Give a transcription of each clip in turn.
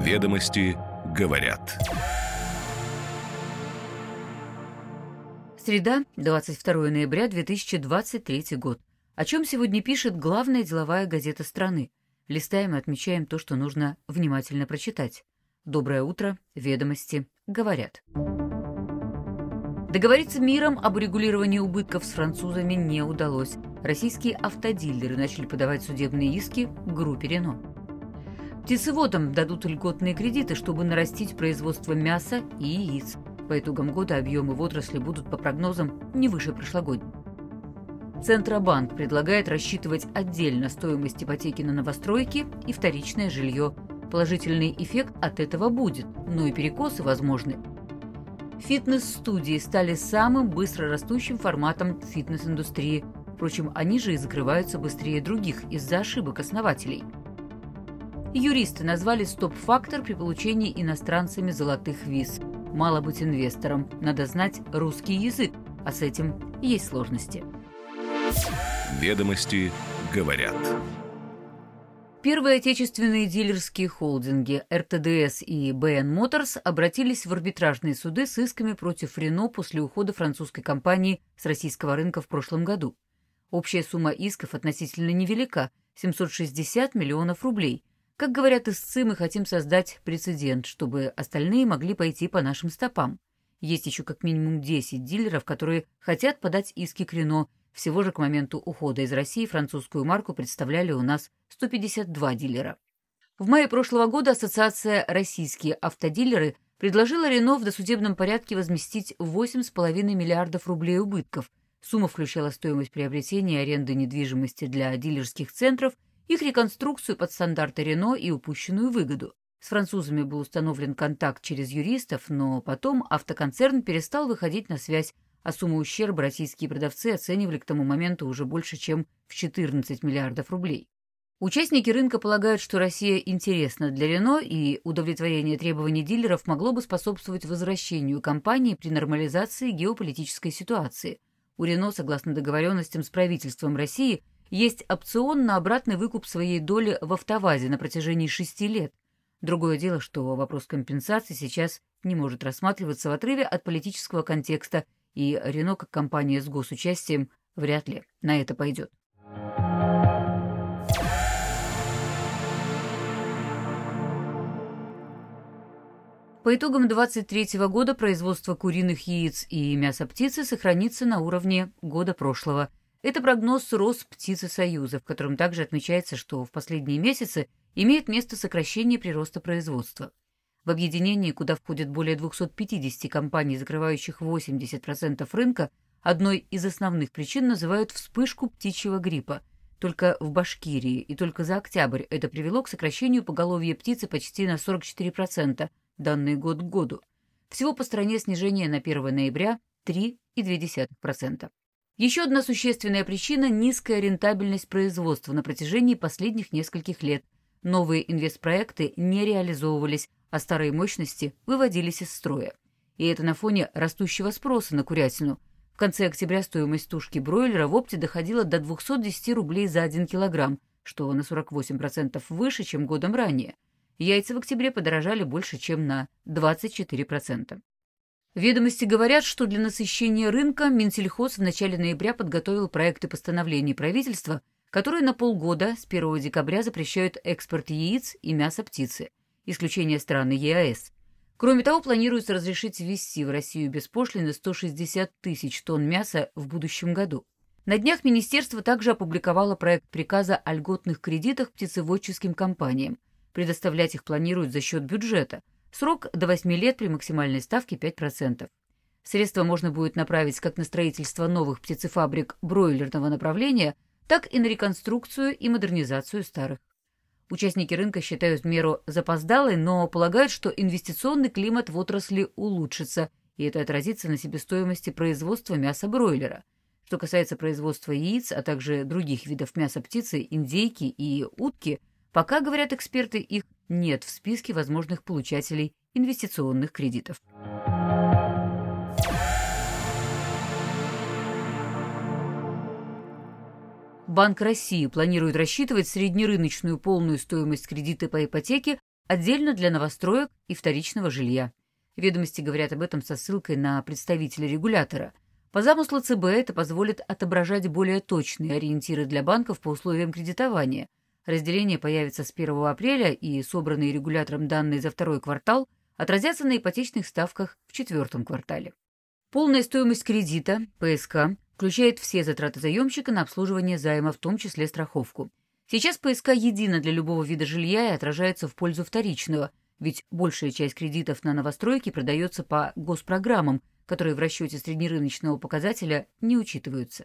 Ведомости говорят. Среда, 22 ноября 2023 год. О чем сегодня пишет главная деловая газета страны. Листаем и отмечаем то, что нужно внимательно прочитать. Доброе утро, ведомости говорят. Договориться миром об урегулировании убытков с французами не удалось. Российские автодилеры начали подавать судебные иски группе «Рено». Птицеводам дадут льготные кредиты, чтобы нарастить производство мяса и яиц. По итогам года объемы в отрасли будут, по прогнозам, не выше прошлогодних. Центробанк предлагает рассчитывать отдельно стоимость ипотеки на новостройки и вторичное жилье. Положительный эффект от этого будет, но и перекосы возможны. Фитнес-студии стали самым быстро растущим форматом фитнес-индустрии. Впрочем, они же и закрываются быстрее других из-за ошибок основателей – Юристы назвали стоп-фактор при получении иностранцами золотых виз. Мало быть инвестором, надо знать русский язык, а с этим есть сложности. Ведомости говорят. Первые отечественные дилерские холдинги РТДС и БН Моторс обратились в арбитражные суды с исками против Рено после ухода французской компании с российского рынка в прошлом году. Общая сумма исков относительно невелика – 760 миллионов рублей – как говорят истцы, мы хотим создать прецедент, чтобы остальные могли пойти по нашим стопам. Есть еще как минимум 10 дилеров, которые хотят подать иски к Рено. Всего же к моменту ухода из России французскую марку представляли у нас 152 дилера. В мае прошлого года Ассоциация «Российские автодилеры» предложила Рено в досудебном порядке возместить 8,5 миллиардов рублей убытков. Сумма включала стоимость приобретения и аренды недвижимости для дилерских центров – их реконструкцию под стандарты Рено и упущенную выгоду. С французами был установлен контакт через юристов, но потом автоконцерн перестал выходить на связь, а сумму ущерба российские продавцы оценивали к тому моменту уже больше, чем в 14 миллиардов рублей. Участники рынка полагают, что Россия интересна для Рено, и удовлетворение требований дилеров могло бы способствовать возвращению компании при нормализации геополитической ситуации. У Рено, согласно договоренностям с правительством России, есть опцион на обратный выкуп своей доли в автовазе на протяжении шести лет. Другое дело, что вопрос компенсации сейчас не может рассматриваться в отрыве от политического контекста, и Рено, как компания с госучастием, вряд ли на это пойдет. По итогам 2023 года производство куриных яиц и мяса птицы сохранится на уровне года прошлого – это прогноз Росптицесоюза, в котором также отмечается, что в последние месяцы имеет место сокращение прироста производства. В объединении, куда входят более 250 компаний, закрывающих 80% рынка, одной из основных причин называют вспышку птичьего гриппа. Только в Башкирии и только за октябрь это привело к сокращению поголовья птицы почти на 44%, данные год к году. Всего по стране снижение на 1 ноября 3,2%. Еще одна существенная причина – низкая рентабельность производства на протяжении последних нескольких лет. Новые инвестпроекты не реализовывались, а старые мощности выводились из строя. И это на фоне растущего спроса на курятину. В конце октября стоимость тушки бройлера в опте доходила до 210 рублей за 1 килограмм, что на 48% выше, чем годом ранее. Яйца в октябре подорожали больше, чем на 24%. Ведомости говорят, что для насыщения рынка Минсельхоз в начале ноября подготовил проекты постановлений правительства, которые на полгода с 1 декабря запрещают экспорт яиц и мяса птицы, исключение страны ЕАЭС. Кроме того, планируется разрешить ввести в Россию без пошлины 160 тысяч тонн мяса в будущем году. На днях министерство также опубликовало проект приказа о льготных кредитах птицеводческим компаниям. Предоставлять их планируют за счет бюджета – Срок до 8 лет при максимальной ставке 5%. Средства можно будет направить как на строительство новых птицефабрик бройлерного направления, так и на реконструкцию и модернизацию старых. Участники рынка считают меру запоздалой, но полагают, что инвестиционный климат в отрасли улучшится, и это отразится на себестоимости производства мяса бройлера. Что касается производства яиц, а также других видов мяса птицы, индейки и утки, пока, говорят эксперты, их нет в списке возможных получателей инвестиционных кредитов. Банк России планирует рассчитывать среднерыночную полную стоимость кредита по ипотеке отдельно для новостроек и вторичного жилья. Ведомости говорят об этом со ссылкой на представителя регулятора. По замыслу ЦБ это позволит отображать более точные ориентиры для банков по условиям кредитования. Разделение появится с 1 апреля, и собранные регулятором данные за второй квартал отразятся на ипотечных ставках в четвертом квартале. Полная стоимость кредита, ПСК, включает все затраты заемщика на обслуживание займа, в том числе страховку. Сейчас ПСК едина для любого вида жилья и отражается в пользу вторичного, ведь большая часть кредитов на новостройки продается по госпрограммам, которые в расчете среднерыночного показателя не учитываются.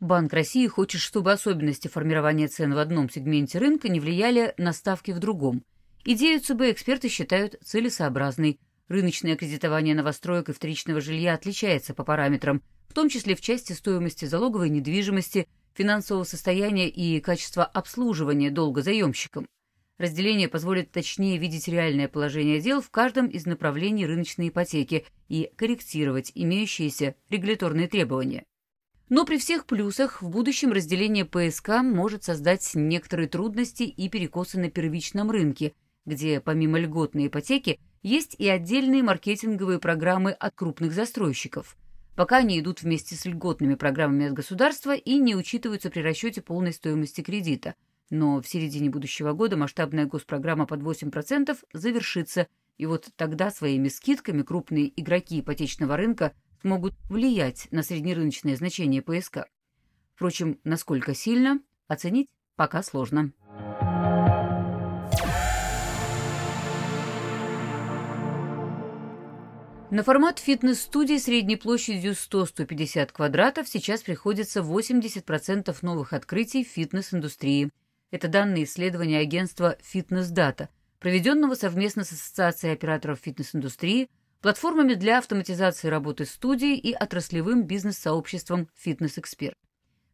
Банк России хочет, чтобы особенности формирования цен в одном сегменте рынка не влияли на ставки в другом. Идею ЦБ эксперты считают целесообразной. Рыночное кредитование новостроек и вторичного жилья отличается по параметрам, в том числе в части стоимости залоговой недвижимости, финансового состояния и качества обслуживания долга заемщикам. Разделение позволит точнее видеть реальное положение дел в каждом из направлений рыночной ипотеки и корректировать имеющиеся регуляторные требования. Но при всех плюсах в будущем разделение ПСК может создать некоторые трудности и перекосы на первичном рынке, где помимо льготной ипотеки есть и отдельные маркетинговые программы от крупных застройщиков – пока они идут вместе с льготными программами от государства и не учитываются при расчете полной стоимости кредита. Но в середине будущего года масштабная госпрограмма под 8% завершится, и вот тогда своими скидками крупные игроки ипотечного рынка смогут влиять на среднерыночное значение ПСК. Впрочем, насколько сильно, оценить пока сложно. На формат фитнес-студии средней площадью 100-150 квадратов сейчас приходится 80% новых открытий фитнес-индустрии. Это данные исследования агентства «Фитнес-дата», проведенного совместно с Ассоциацией операторов фитнес-индустрии, платформами для автоматизации работы студий и отраслевым бизнес-сообществом «Фитнес-эксперт».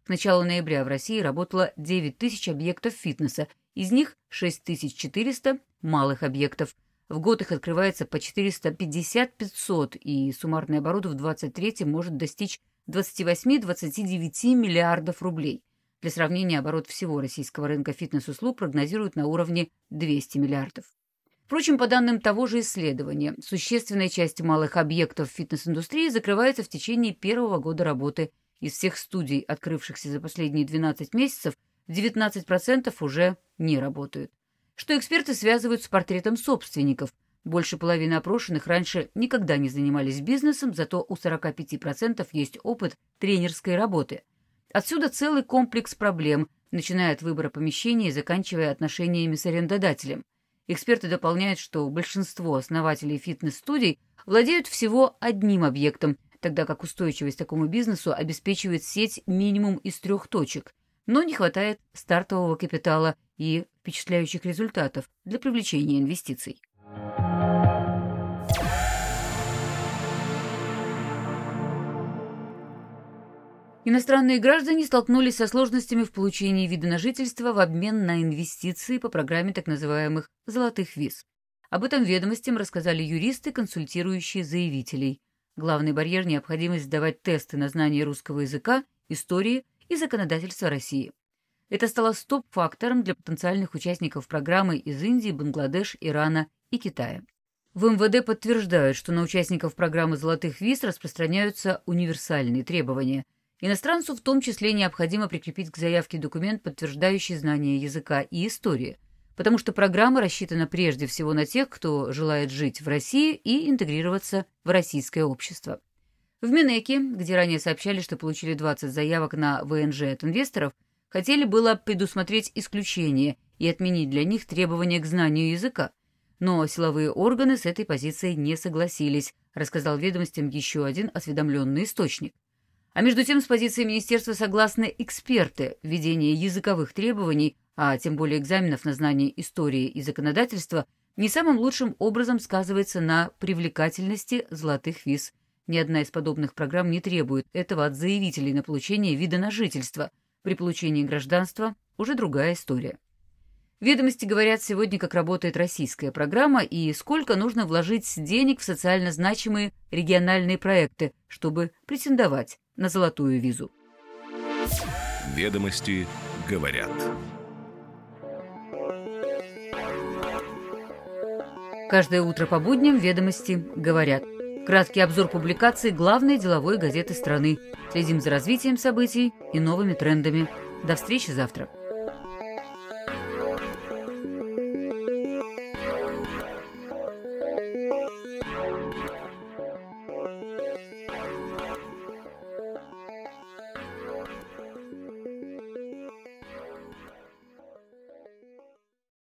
К началу ноября в России работало 9 тысяч объектов фитнеса, из них 6400 малых объектов – в год их открывается по 450-500, и суммарный оборот в 23 может достичь 28-29 миллиардов рублей. Для сравнения, оборот всего российского рынка фитнес-услуг прогнозируют на уровне 200 миллиардов. Впрочем, по данным того же исследования, существенная часть малых объектов фитнес-индустрии закрывается в течение первого года работы. Из всех студий, открывшихся за последние 12 месяцев, 19% уже не работают что эксперты связывают с портретом собственников. Больше половины опрошенных раньше никогда не занимались бизнесом, зато у 45% есть опыт тренерской работы. Отсюда целый комплекс проблем, начиная от выбора помещения и заканчивая отношениями с арендодателем. Эксперты дополняют, что большинство основателей фитнес-студий владеют всего одним объектом, тогда как устойчивость такому бизнесу обеспечивает сеть минимум из трех точек – но не хватает стартового капитала и впечатляющих результатов для привлечения инвестиций. Иностранные граждане столкнулись со сложностями в получении вида на жительство в обмен на инвестиции по программе так называемых «золотых виз». Об этом ведомостям рассказали юристы, консультирующие заявителей. Главный барьер – необходимость сдавать тесты на знание русского языка, истории и законодательства России. Это стало стоп-фактором для потенциальных участников программы из Индии, Бангладеш, Ирана и Китая. В МВД подтверждают, что на участников программы «Золотых виз» распространяются универсальные требования. Иностранцу в том числе необходимо прикрепить к заявке документ, подтверждающий знание языка и истории, потому что программа рассчитана прежде всего на тех, кто желает жить в России и интегрироваться в российское общество. В Минеке, где ранее сообщали, что получили 20 заявок на ВНЖ от инвесторов, хотели было предусмотреть исключение и отменить для них требования к знанию языка. Но силовые органы с этой позицией не согласились, рассказал ведомостям еще один осведомленный источник. А между тем с позиции министерства согласны эксперты. Введение языковых требований, а тем более экзаменов на знание истории и законодательства, не самым лучшим образом сказывается на привлекательности золотых виз – ни одна из подобных программ не требует этого от заявителей на получение вида на жительство. При получении гражданства уже другая история. Ведомости говорят сегодня, как работает российская программа и сколько нужно вложить денег в социально значимые региональные проекты, чтобы претендовать на золотую визу. Ведомости говорят. Каждое утро по будням «Ведомости» говорят. Краткий обзор публикаций главной деловой газеты страны. Следим за развитием событий и новыми трендами. До встречи завтра.